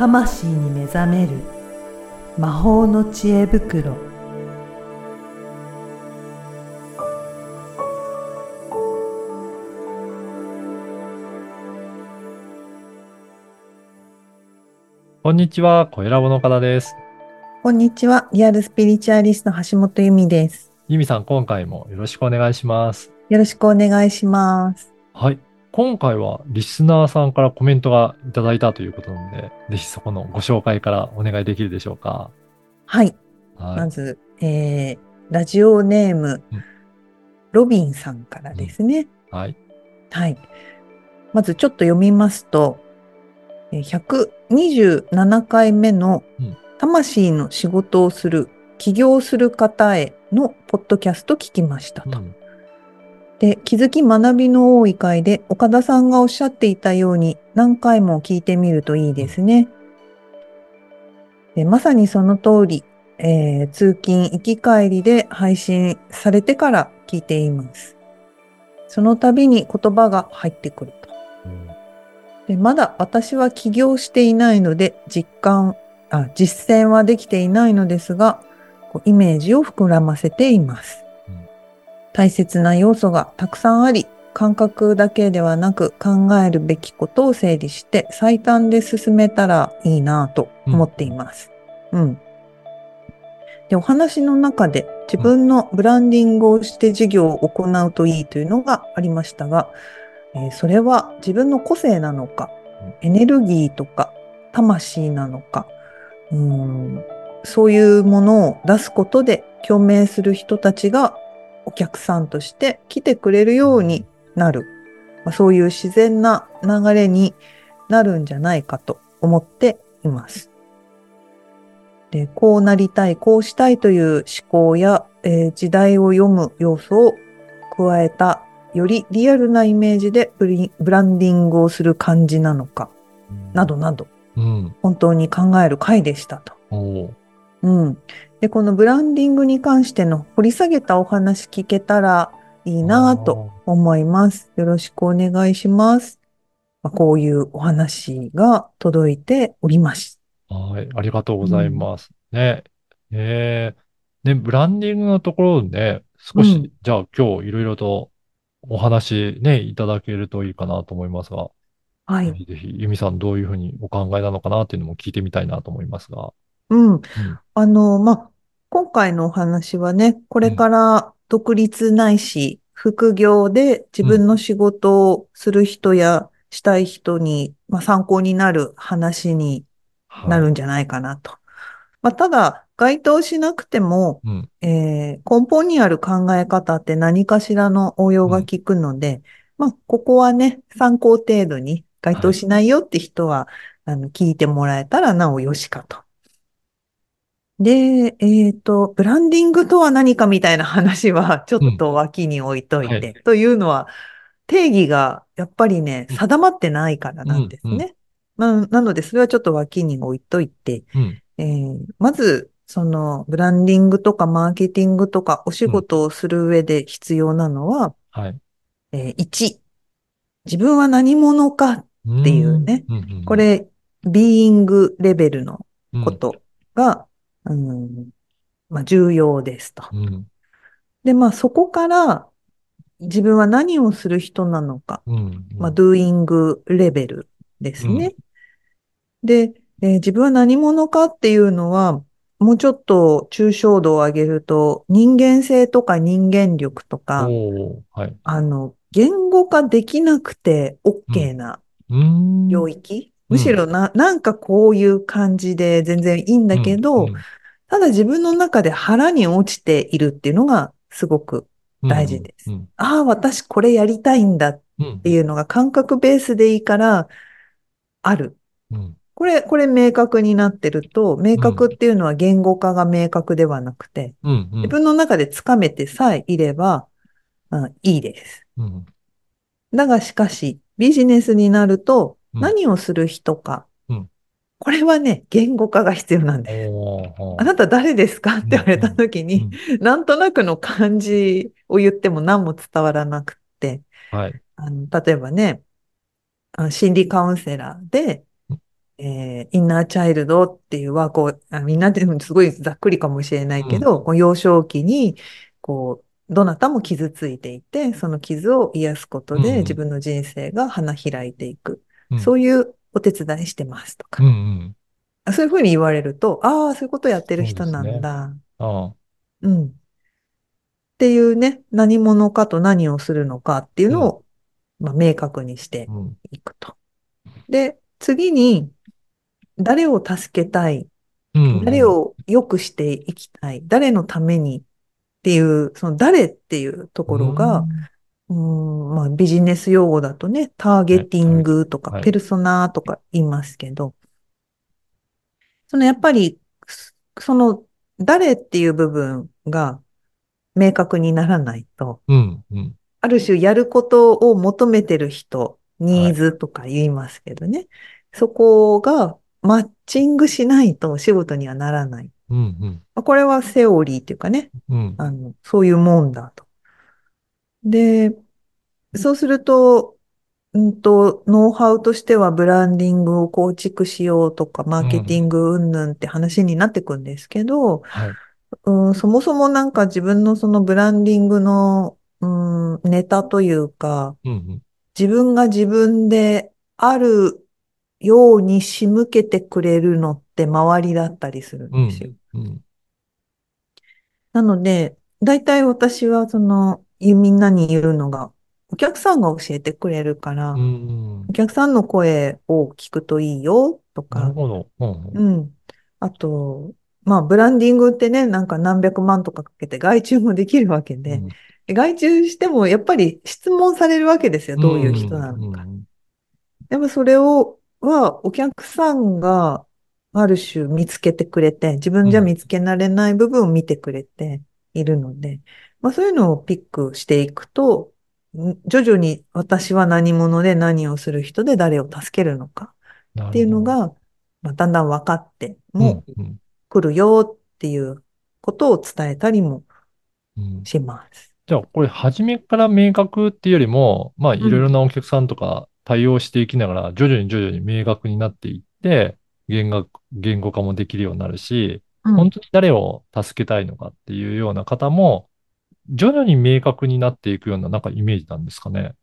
魂に目覚める魔法の知恵袋こんにちは、小ラボの方です。こんにちはリアルスピリチュアリスト橋本由美ですゆみさん、今回もよろしくお願いします。よろしくお願いしますはい。今回はリスナーさんからコメントがいただいたということなので、ぜひそこのご紹介からお願いできるでしょうか。はいはい。まず、えー、ラジオネーム、うんロビンさんからですね。はい。はい。まずちょっと読みますと、えー127回目のうん魂の仕事をする、起業する方へのポッドキャスト聞きましたと。うんで、気づき学びの多い回で岡田さんがおっしゃっていたように何回も聞いてみるといいですね。でまさにその通り、えー通勤行き帰りで配信されてから聞いています。その度に言葉が入ってくると。でまだ私は起業していないので実感、あ実践はできていないのですが、イメージを膨らませています。うん大切な要素がたくさんあり、感覚だけではなく考えるべきことを整理して最短で進めたらいいなぁと思っています。うん。で、お話の中で自分のブランディングをして事業を行うといいというのがありましたが、えーそれは自分の個性なのか、エネルギーとか魂なのか、うーんそういうものを出すことで共鳴する人たちがお客さんとして来てくれるようになる。まあそういう自然な流れになるんじゃないかと思っています。で、こうなりたい、こうしたいという思考や、えー時代を読む要素を加えた、よりリアルなイメージでブリブランディングをする感じなのか、などなど、うん。本当に考える回でしたと。うん。で、このブランディングに関しての掘り下げたお話聞けたらいいなぁと思います。よろしくお願いします。まあ、こういうお話が届いております。はい。ありがとうございます。ね。えー、ね、ブランディングのところで、少し、うんじゃあ今日いろいろとお話ね、いただけるといいかなと思いますが、はい。ぜひぜひ、ゆみさんどういうふうにお考えなのかなっていうのも聞いてみたいなと思いますが。うん。あの、まあ、今回のお話はね、これから独立ないし、副業で自分の仕事をする人やしたい人に、まあ、参考になる話にはい。なるんじゃないかなと。まあ、ただ、該当しなくても、うん。えー根本にある考え方って何かしらの応用が効くので、まあ、ここはね、参考程度に該当しないよって人は、あの、聞いてもらえたらなおよしかと。で、えっと、ブランディングとは何かみたいな話は、ちょっと脇に置いといて、うんはいというのは、定義がやっぱりね、うん定まってないからなんですうんうんね。まあ、なので、それはちょっと脇に置いといて、うん。えーまず、その、ブランディングとかマーケティングとかお仕事をする上で必要なのは、はい。えー1、自分は何者か、っていうね。こ、れ、ビーイングレベルのうんことが、うんまあ、重要ですと。うん。で、まあ、そこから、自分は何をする人なのか、うん。まあ、ドゥーイングレベルですね。で、えー自分は何者かっていうのは、もうちょっと抽象度を上げると、人間性とか人間力とか、はい。あの、言語化できなくて OK な。領域、うんむしろな、なんかこういう感じで全然いいんだけど、うんただ自分の中で腹に落ちているっていうのがすごく大事です。うん。ああ、私これやりたいんだっうん。ていうのが感覚ベースでいいから、ある。うん。これ、これ明確になってると、明確っていうのは言語化が明確ではなくて、うん。うん。自分の中でつかめてさえいれば、うんいいです。うん。だがしかし、ビジネスになると、うん。何をする人か。うんこれはね、言語化が必要なんです。あなた誰ですか？って言われた時に、なんとなくの漢字を言っても何も伝わらなくって、はい。あの例えばね、あの心理カウンセラーで、えーインナーチャイルドっていうは、こう、あみんなっていうのすごいざっくりかもしれないけど、こう幼少期に、こう、どなたも傷ついていて、その傷を癒すことうんうん。で自分の人生が花開いていく。うん。そういうお手伝いしてますとかうん。うん。そういうふうに言われると、ああ、そういうことやってる人なそうですねんだ。ああ。うん。っていうね、何者かと何をするのかっていうのを、まあ、明確にしてうん。いくと。で、次に、誰を助けたい、うん。誰を良くしていきたい、誰のために？っていう、その誰っていうところが、うん、まあビジネス用語だとね、ターゲティングとか、はいペルソナとか言いますけど、そのやっぱり、そその誰っていう部分が明確にならないと、うん。うん。ある種やることを求めてる人、ニーズとか言いますけどね、そこがマッチングしないと仕事にはならない。うん。うん。まあこれはセオリーっていうかね、うん。あの、そういうもんだと。で、そうすると、うんと、ノウハウとしてはブランディングを構築しようとか、マーケティング云々って話になってくんですけど、はい。うん、そもそもなんか自分のそのブランディングの、うん、ネタというか、うん。うん。自分が自分であるように仕向けてくれるのって周りだったりするんうんですよ。。うん。なので、大体私はその、みんなに言うのが、お客さんが教えてくれるから、うん。お客さんの声を聞くといいよとか、なるほど。うん。うん。あと、まあ、ブランディングってね、なんか何百万とかかけて外注もできるわけで、で外注してもやっぱり質問されるわけですよ。どういう人なのか。うん。でもそれを、は、お客さんがある種見つけてくれて、自分じゃ見つけられない部分を見てくれているので、まあそういうのをピックしていくと、ん徐々に私は何者で何をする人で誰を助けるのかっていうの、が、まあ、だんだん分かってもうん。うん。来るよっていうことを伝えたりもうんします。じゃあ、これ、初めから明確っていうよりも、まあ、いろいろなお客さんとか対応していきながら、徐々に徐々に明確になっていって、言語言語化もできるようになるし、うん本当に誰を助けたいのかっていうような方も、徐々に明確になっていくような、なんかイメージなんですかね。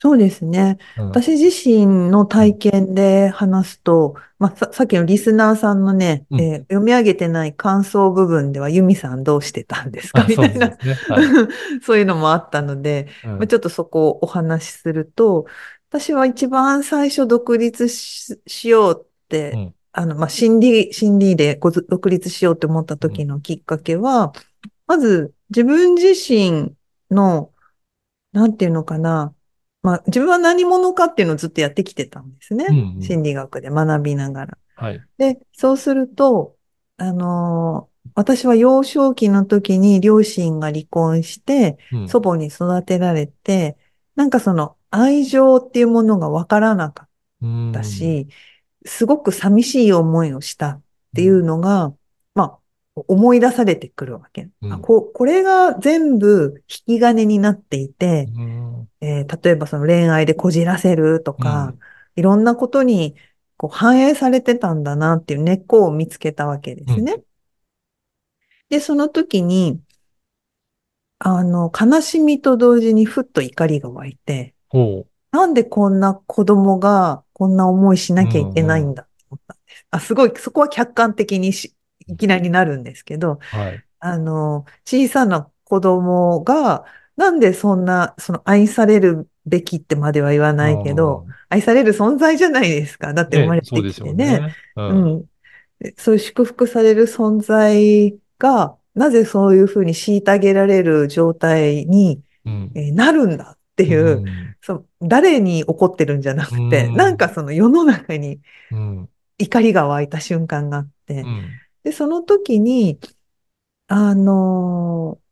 そうですね。うん私自身の体験で話すと、まあ、さ、さっきのリスナーさんのね、うんえー読み上げてない感想部分では、ユミさんどうしてたんですか？みたいな、ですね。はい。そういうのもあったので、うんまあ、ちょっとそこをお話しすると、私は一番最初独立し、しようって、うんあの、まあ、心理、心理で独立しようって思った時のきっかけは、まず自分自身の、なんていうのかな、まあ、自分は何者かっていうのをずっとやってきてたんですね。うんうん心理学で学びながら。はい。で、そうすると、あのー私は幼少期の時に両親が離婚して、うん祖母に育てられて、なんかその愛情っていうものがわからなかったし、すごく寂しい思いをしたっていうのが、まあ、思い出されてくるわけ。うんあここれが全部引き金になっていて、うんえー例えばその恋愛でこじらせるとか、いろんなことにこう反映されてたんだなっていう根っこを見つけたわけですね。で、その時に、あの、悲しみと同時にふっと怒りが湧いて、ほなんでこんな子供がこんな思いしなきゃいけないんだと思ったんです。あ、すごい、そこは客観的にし、いきなりなるんですけど、う。はい。あの、小さな子供が、なんでそんな、その愛されるべきってまでは言わないけど、愛される存在じゃないですか。だって生まれてきてねね。。う。うんん。でそういう祝福される存在が、なぜそういうふうに虐げられる状態に、うん。えーなるんだっていう、うんそう誰に怒ってるんじゃなくて、うんなんかその世の中にうん。怒りが湧いた瞬間があって、うん。で、その時に、あのー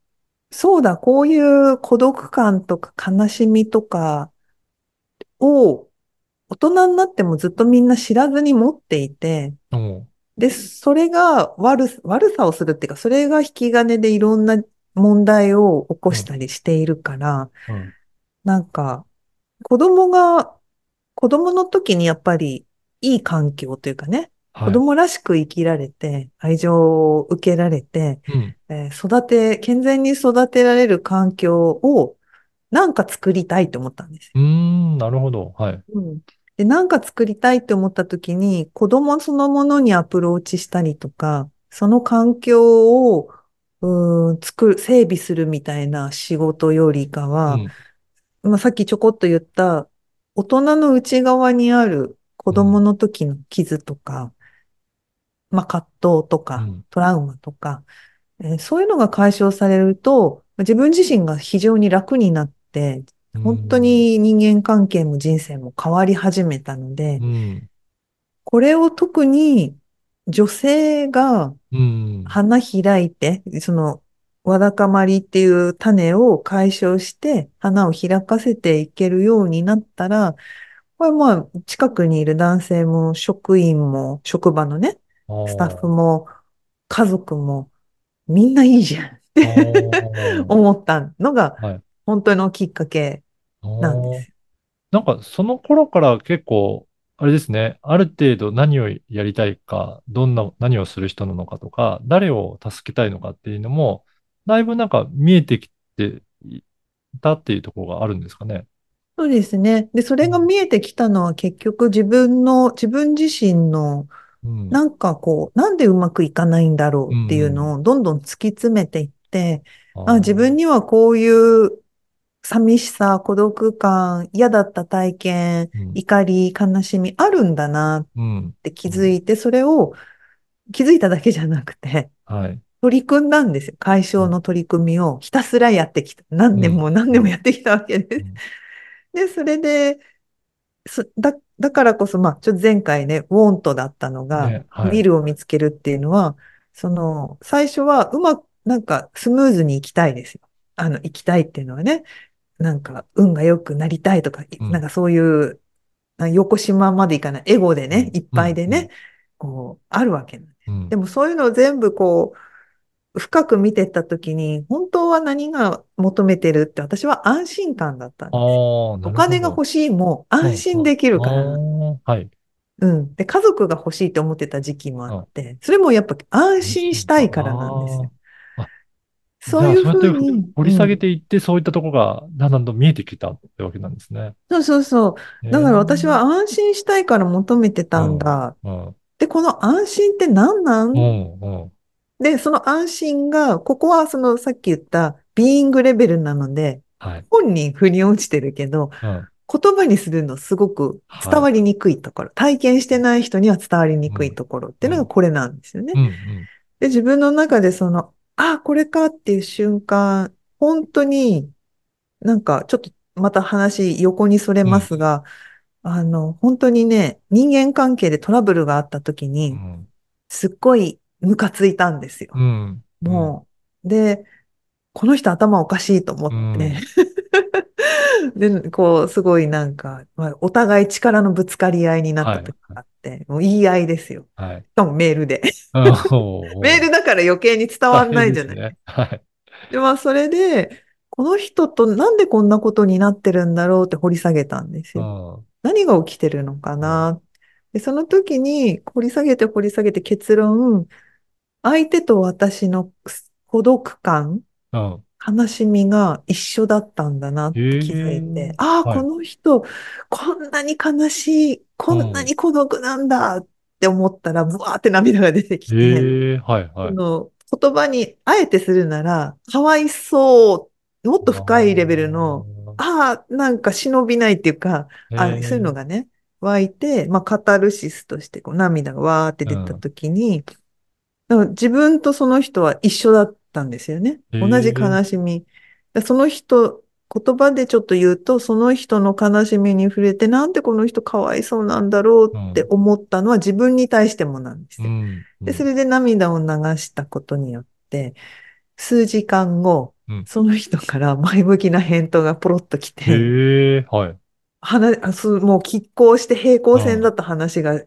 そうだ、こういう孤独感とか悲しみとかを大人になってもずっとみんな知らずに持っていて、おで、それが悪す、悪さをするっていうか、それが引き金でいろんな問題を起こしたりしているから、うん。なんか、子供が、子供の時にやっぱりいい環境というかね、はい。子供らしく生きられて、愛情を受けられて、うん。えー育て、健全に育てられる環境をなんか作りたいと思ったんですよ。うーん、なるほど。はい。うん。で、なんか作りたいって思った時に、子供そのものにアプローチしたりとか、その環境を、うーん、作る、整備するみたいな仕事よりかうは、ん。まあ、さっきちょこっと言った、大人の内側にある子供の時の傷とか、まあ、葛藤とかうん、トラウマとか、えーそういうのが解消されると、自分自身が非常に楽になって、本当に人間関係も人生も変わり始めたのでう、ん。これを特に女性がうん。花開いて、その、わだかまりっていう種を解消して、花を開かせていけるようになったら、これまあ、近くにいる男性も、職員も、職場のね、スタッフも、家族も、みんないいじゃんって 思ったのが、はい。本当のきっかけなんですよ。なんか、その頃から結構、あれですね、ある程度何をやりたいか、どんな、何をする人なのかとか、誰を助けたいのかっていうのも、だいぶなんか見えてきていたっていうところがあるんですかね。そうですね。で、それが見えてきたのは結局自分の、自分自身の、うん。なんかこう、なんでうまくいかないんだろうっていうのをどんどん突き詰めていって、あ、自分にはこういう寂しさ、孤独感、嫌だった体験、うん怒り、悲しみあるんだなっうん。て気づいて、それを気づいただけじゃなくて、はい。取り組んだんですよ。解消の取り組みをひたすらやってきた。何年も何年もやってきたわけです。うんで、それで、そだ、だからこそ、まあ、ちょっと前回ね、ウォントだったのが、ねはい。ビルを見つけるっていうのは、その、最初はうまく、なんかスムーズに行きたいですよ。あの、行きたいっていうのはね、なんか運が良くなりたいとか、うん。なんかそういう、あ横島までいかない、エゴでね、うん。いっぱいでうん。ね、こう、あるわけなんです。うん。でもそういうのを全部こう、深く見てったときに、本当は何が求めてるって私は安心感だったんです。お金が欲しいも安心できるから。はい。うん。で、家族が欲しいと思ってた時期もあって、それもやっぱ安心したいからなんですよ。そういうふうに。掘り下げうんていって、そういったところがだんだんと見えてきたってわけなんですね。そうそうそう。だから私は安心したいから求めてたんだ。えー、で、この安心って何なんうん、うん、うん。で、その安心が、ここはそのさっき言ったビーイングレベルなので、はい。本人腑に落ちてるけど、うん、言葉にするのすごく伝わりにくいところ、体験してない人には伝わりにくいところっていうのがこれなんですよね。うん、うん。で、自分の中でその、あ、これかっていう瞬間、本当になんかちょっとまた話横にそれますが、あの、本当にね、人間関係でトラブルがあった時うに、ん、すっごいムカついたんですよ。うん。もう、で、この人頭おかしいと思って、で、こう、すごいなんか、まあ、お互い力のぶつかり合いになった時があって、もう言い合いですよ。うん。はい。しかもメールで。メメールだから余計に伝わんないじゃない。ね。はい。で、まあ、それで、この人となんでこんなことになってるんだろうって掘り下げたんですうよ。ん、何が起きてるのかな。で、その時に掘り下げて掘り下げて結論、相手と私の孤独感、うん。悲しみが一緒だったんだなって気づいて、ああ、はい。この人、こんなに悲しい、こんなに孤独なんだって思ったら、ブワーって涙が出てきて、はい、はい。その言葉にあえてするなら、かわいそう、もっと深いレベルの、ああ、なんか忍びないっていうか、あそういうのがね、湧いて、まあ、カタルシスとしてこう涙がわーって出たときに、だから自分とその人は一緒だったんですよね。同じ悲しみ。だその人、言葉でちょっと言うと、その人の悲しみに触れて、なんでこの人かわいそうなんだろうって思ったのは自分に対してもなんですよ。うん。で、それで涙を流したことによって、数時間後、うんその人から前向きな返答がポロッと来て、へえ、はい。話、もう拮抗して平行線だった話が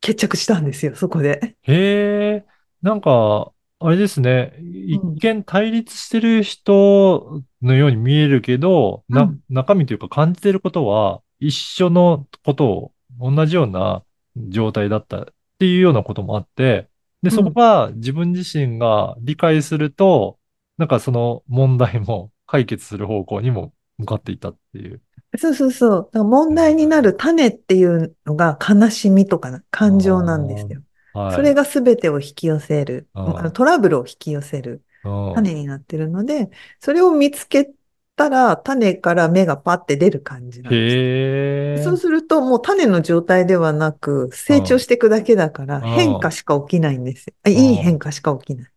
決着したんですよ、そこで。へえ、なんか、あれですね。一うん見対立してる人のように見えるけど、な、うん中身というか感じてることは一緒のことを、同じような状態だったっていうようなこともあって、で、そこうん。が自分自身が理解すると、なんかその問題も解決する方向にも向かっていったっていう。そうそうそう。だから問題になる種っていうのが悲しみとかな感情なんですよ。はい。それが全てを引き寄せる、あのトラブルを引き寄せるうん種になってるので、それを見つけたら種から芽がパッて出る感じなんです。そうするともう種の状態ではなく成長していくだけだからうん変化しか起きないんですよ。あいい変化しか起きない。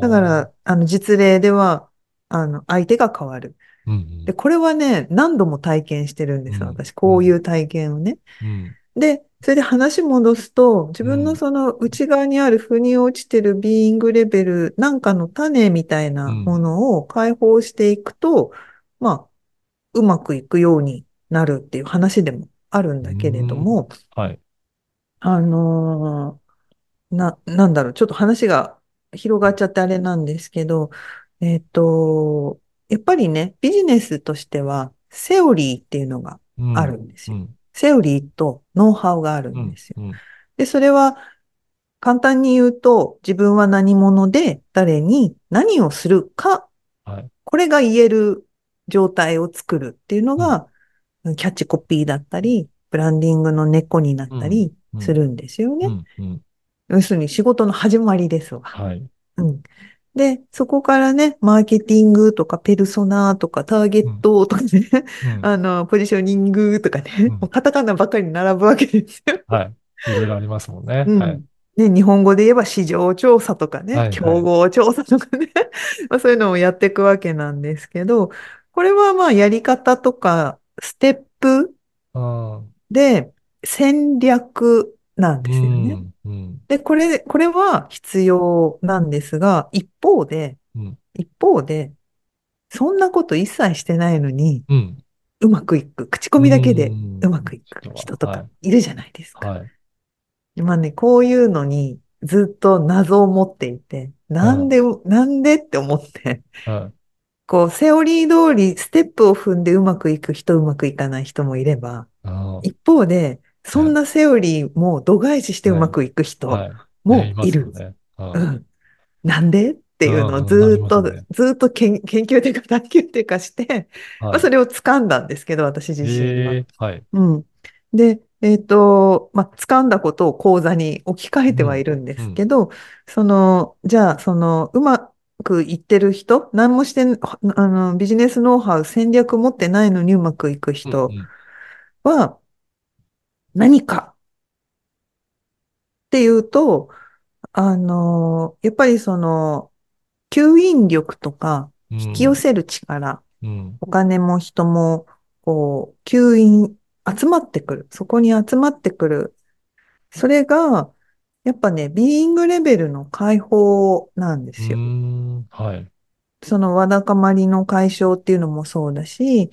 だから、あの実例では、あの相手が変わる。うんうんで、これはね、何度も体験してるんですよ、うん私。こういう体験をね。うんで、それで話戻すと、自分うん。のその内側にある腑に落ちてるビーイングレベルなんかの種みたいなものを解放していくと、まあ、うまくいくようになるっていう話でもあるんだけれども、はい。あのーな、なんだろう、ちょっと話が広がっちゃってあれなんですけど、えっと、やっぱりね、ビジネスとしては、セオリーっていうのがうん。あるんですよ。うんセオリーとノウハウがあるうんんですよ。うんで、それは簡単に言うと、自分は何者で誰に何をするか、はい。これが言える状態を作るっていうのが、キャッチコピーだったり、ブランディングの根っこになったりうんするんですよね。うんうん要するに仕事の始まりですわ。はい。うん。で、そこからね、マーケティングとかペルソナとかターゲットとかね、うんあの、ポジショニングとかね、うんカタカナばっかり並ぶわけですよ。はい。いろいろありますもんね。うんはい。ね、日本語で言えば市場調査とかね、はいはい競合調査とかね、まあそういうのをやっていくわけなんですけど、これはまあやり方とかステップうんで戦略なんですよね。うんうんで、これ、これは必要なんですが、一方で、うん一方で、そんなこと一切してないのに、うん。うまくいく、口コミだけでうまくいく人とかはいるじゃないですか。はい。今ね、こういうのにずっと謎を持っていて、なんで、なんでって思って、はい。こう、セオリー通りステップを踏んでうまくいく人、うまくいかない人もいれば、あ一方で、そんなセオリーも度外視してうまくいく人。もいる。なんでっていうのうん。をずーっと、ね。ずーっと研 研究というか探求というかして、まあ、はいそれを掴んだんですけど、私自身は。えー。はい。うん。で、えっと、まあ、掴んだことを講座に置き換えてはいるんですけど、その、じゃあ、その、うまくいってる人、何もしてん、あの、ビジネスノウハウ、戦略持ってないのにうまくいく人うんうん。は、何かっていうと、あの、やっぱりその、吸引力とか、引き寄せる力、うん。お金も人も、こう、吸引、集まってくる。そこに集まってくる。それが、やっぱね、ビーイングレベルの解放なんでうすよ。ん。はい。そのわだかまりの解消っていうのもそうだし、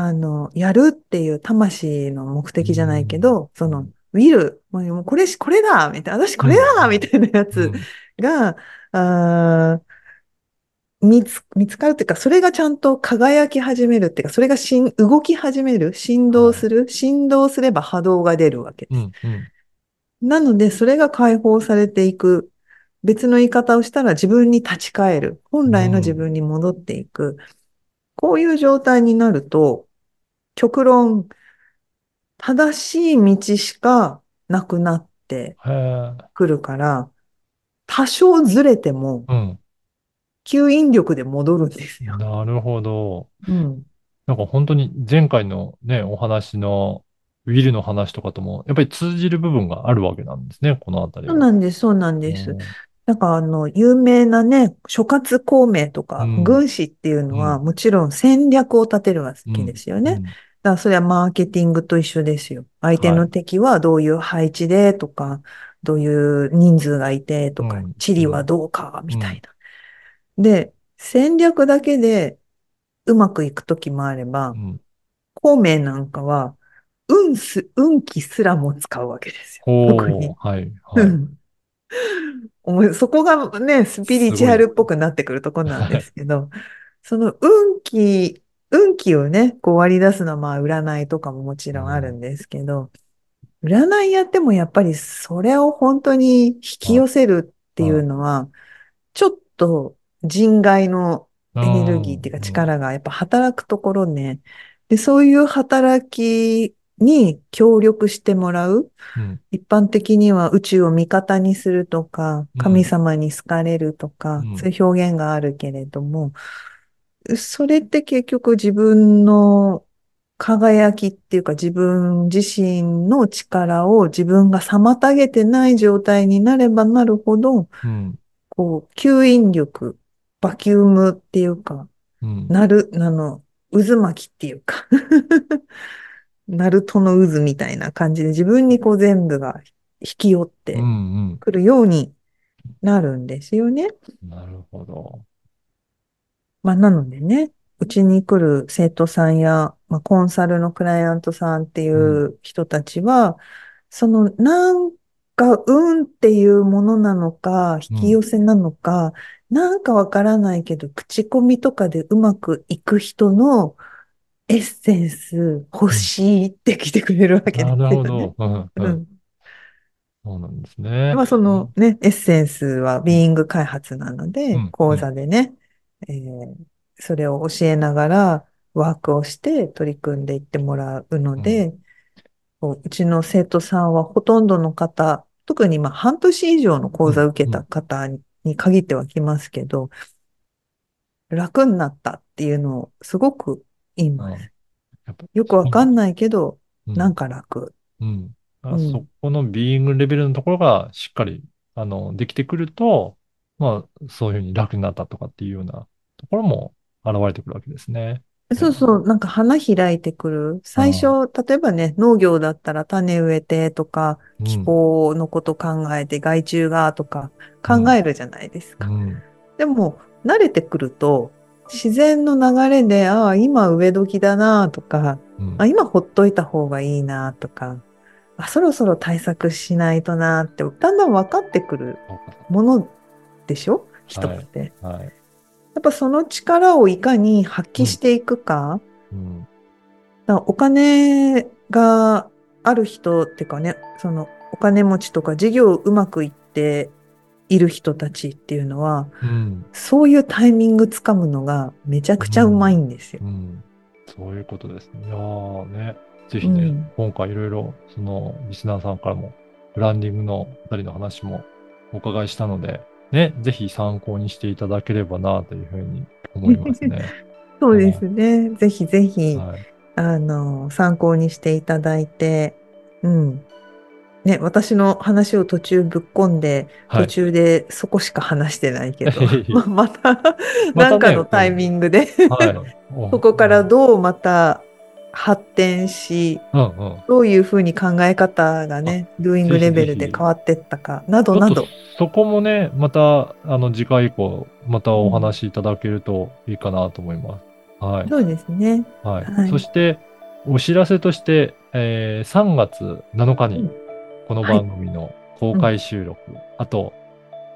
あの、やるっていう魂の目的じゃないけど、その、ウィル、もうこれし、これだみたいな、私これだうんみたいなやつが、あー見つ、見つかるっていうか、それがちゃんと輝き始めるっていうか、それがしん動き始める、振動する、振動すれば波動が出るわけです。うん。うん。なので、それが解放されていく。別の言い方をしたら自分に立ち返る。本来の自分に戻っていく。こういう状態になると、極論、正しい道しかなくなって。くるから、多少ずれてもうん。吸引力で戻るんですよ。なるほど。うん。なんか本当に前回のね、お話のウィルの話とかとも、やっぱり通じる部分があるわけなんですね、このあたりは。そうなんです、そうなんです。うんなんかあの、有名なね、諸葛孔明とかうん軍師っていうのは、うんもちろん戦略を立てるわけですよね。うんだからそれはマーケティングと一緒ですよ。相手の敵はどういう配置でとか、どういう人数がいてとかうん、地理はどうかみたいな。で、戦略だけでうまくいくときもあればう、ん孔明なんかは、運す、運気すらも使うわけですよ。ほ特にう。はい。うはい。そこがね、スピリチュアルっぽくなってくるとこなんですけど、その運気、運気をね、こう割り出すのはまあ占いとかももちろんあるんですけど、占いやってもやっぱりそれを本当に引き寄せるっていうのは、ちょっと人外のエネルギーっていうか力がやっぱ働くところね。で、そういう働きに協力してもらう。うん。一般的には宇宙を味方にするとかうん、神様に好かれるとか、うん。そういう表現があるけれども、それって結局自分の輝きっていうか自分自身の力を自分が妨げてない状態になればなるほど、うん。こう、吸引力、バキュームっていうか、うん。なる、あの、渦巻きっていうか、ナルトの渦みたいな感じで自分にこう全部が引き寄ってうんくるようになるんですよね。うん。なるほど。まあ、なのでね、うちに来る生徒さんや、まあ、コンサルのクライアントさんっていう人たちは、そのなんか運っていうものなのか、引き寄せなのか、なんかわからないけど、口コミとかでうまくいく人のエッセンス欲しいって来てくれるわけですよね。なるほど。うんううん。ん。そうなんですね。まあ、そのね、エッセンスはビーイング開発なのでうん、講座でね、えーそれを教えながらワークをして取り組んでいってもらうので、こううちの生徒さんはほとんどの方、特にまあ半年以上の講座を受けた方に限ってはきますけど、楽になったっていうのをすごく言いうんよくわかんないけど、うん。なんか楽。うん。あうん。そこのビーイングレベルのところがしっかり、あの、できてくると、まあ、そういうふうに楽になったとかっていうようなところも現れてくるわけですね。そうそう、なんか花開いてくる。最初、例えばね、農業だったら種植えてとか、うん気候のこと考えて害虫がとか考えるじゃないですか。うん。でも、慣れてくると、自然の流れで、ああ、今植え時だなとか、うんあ、今ほっといた方がいいなとか、あ、そろそろ対策しないとなって、だんだん分かってくるものでしょ？人って。はい。やっぱその力をいかに発揮していくか、うん。だからお金がある人っていうかね、そのお金持ちとか事業うまくいっている人たちっていうのは、うん。そういうタイミングつかむのがめちゃくちゃうまいんですよう。ん。そういうことですね。いやーね。ぜひね、うん今回いろいろ、その、リスナーさんからも、ブランディングのあたりの話もお伺いしたので、ね、ぜひ参考にしていただければな、というふうに思いますね。そうですね。ぜひぜひ、はい。あの、参考にしていただいて、うん。ね、私の話を途中ぶっ込んで、はい途中でそこしか話してないけど、い ままた、またねなんかのタイミングで、はい。そこからどうまた発展し、うんうん。どういうふうに考え方がね、ドゥーイングレベルで変わっていったか、などなど。そこもね、また、あの、次回以降、またお話しいただけるといいかなと思います。はい。そうですね。はい。はいそして、お知らせとして、えー3月7日にうん、この番組の公開収録、あと、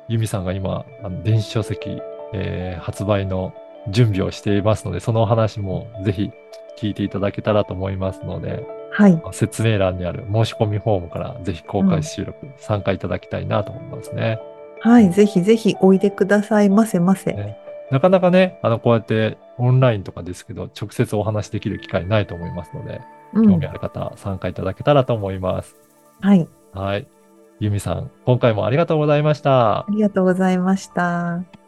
ユミさんが今、あの電子書籍、えー発売の準備をしていますので、そのお話もぜひ聞いていただけたらと思いますので、はい。説明欄にある申し込みフォームからぜひ公開収録参加いただきたいなと思いますね。はい。ぜひぜひおいでくださいませませ。ねなかなかね、あの、こうやってオンラインとかですけど、直接お話しできる機会ないと思いますので、うん興味。ある方、参加いただけたらと思います。はい。はい。ユミさん、今回もありがとうございましたあ。りがとうございました。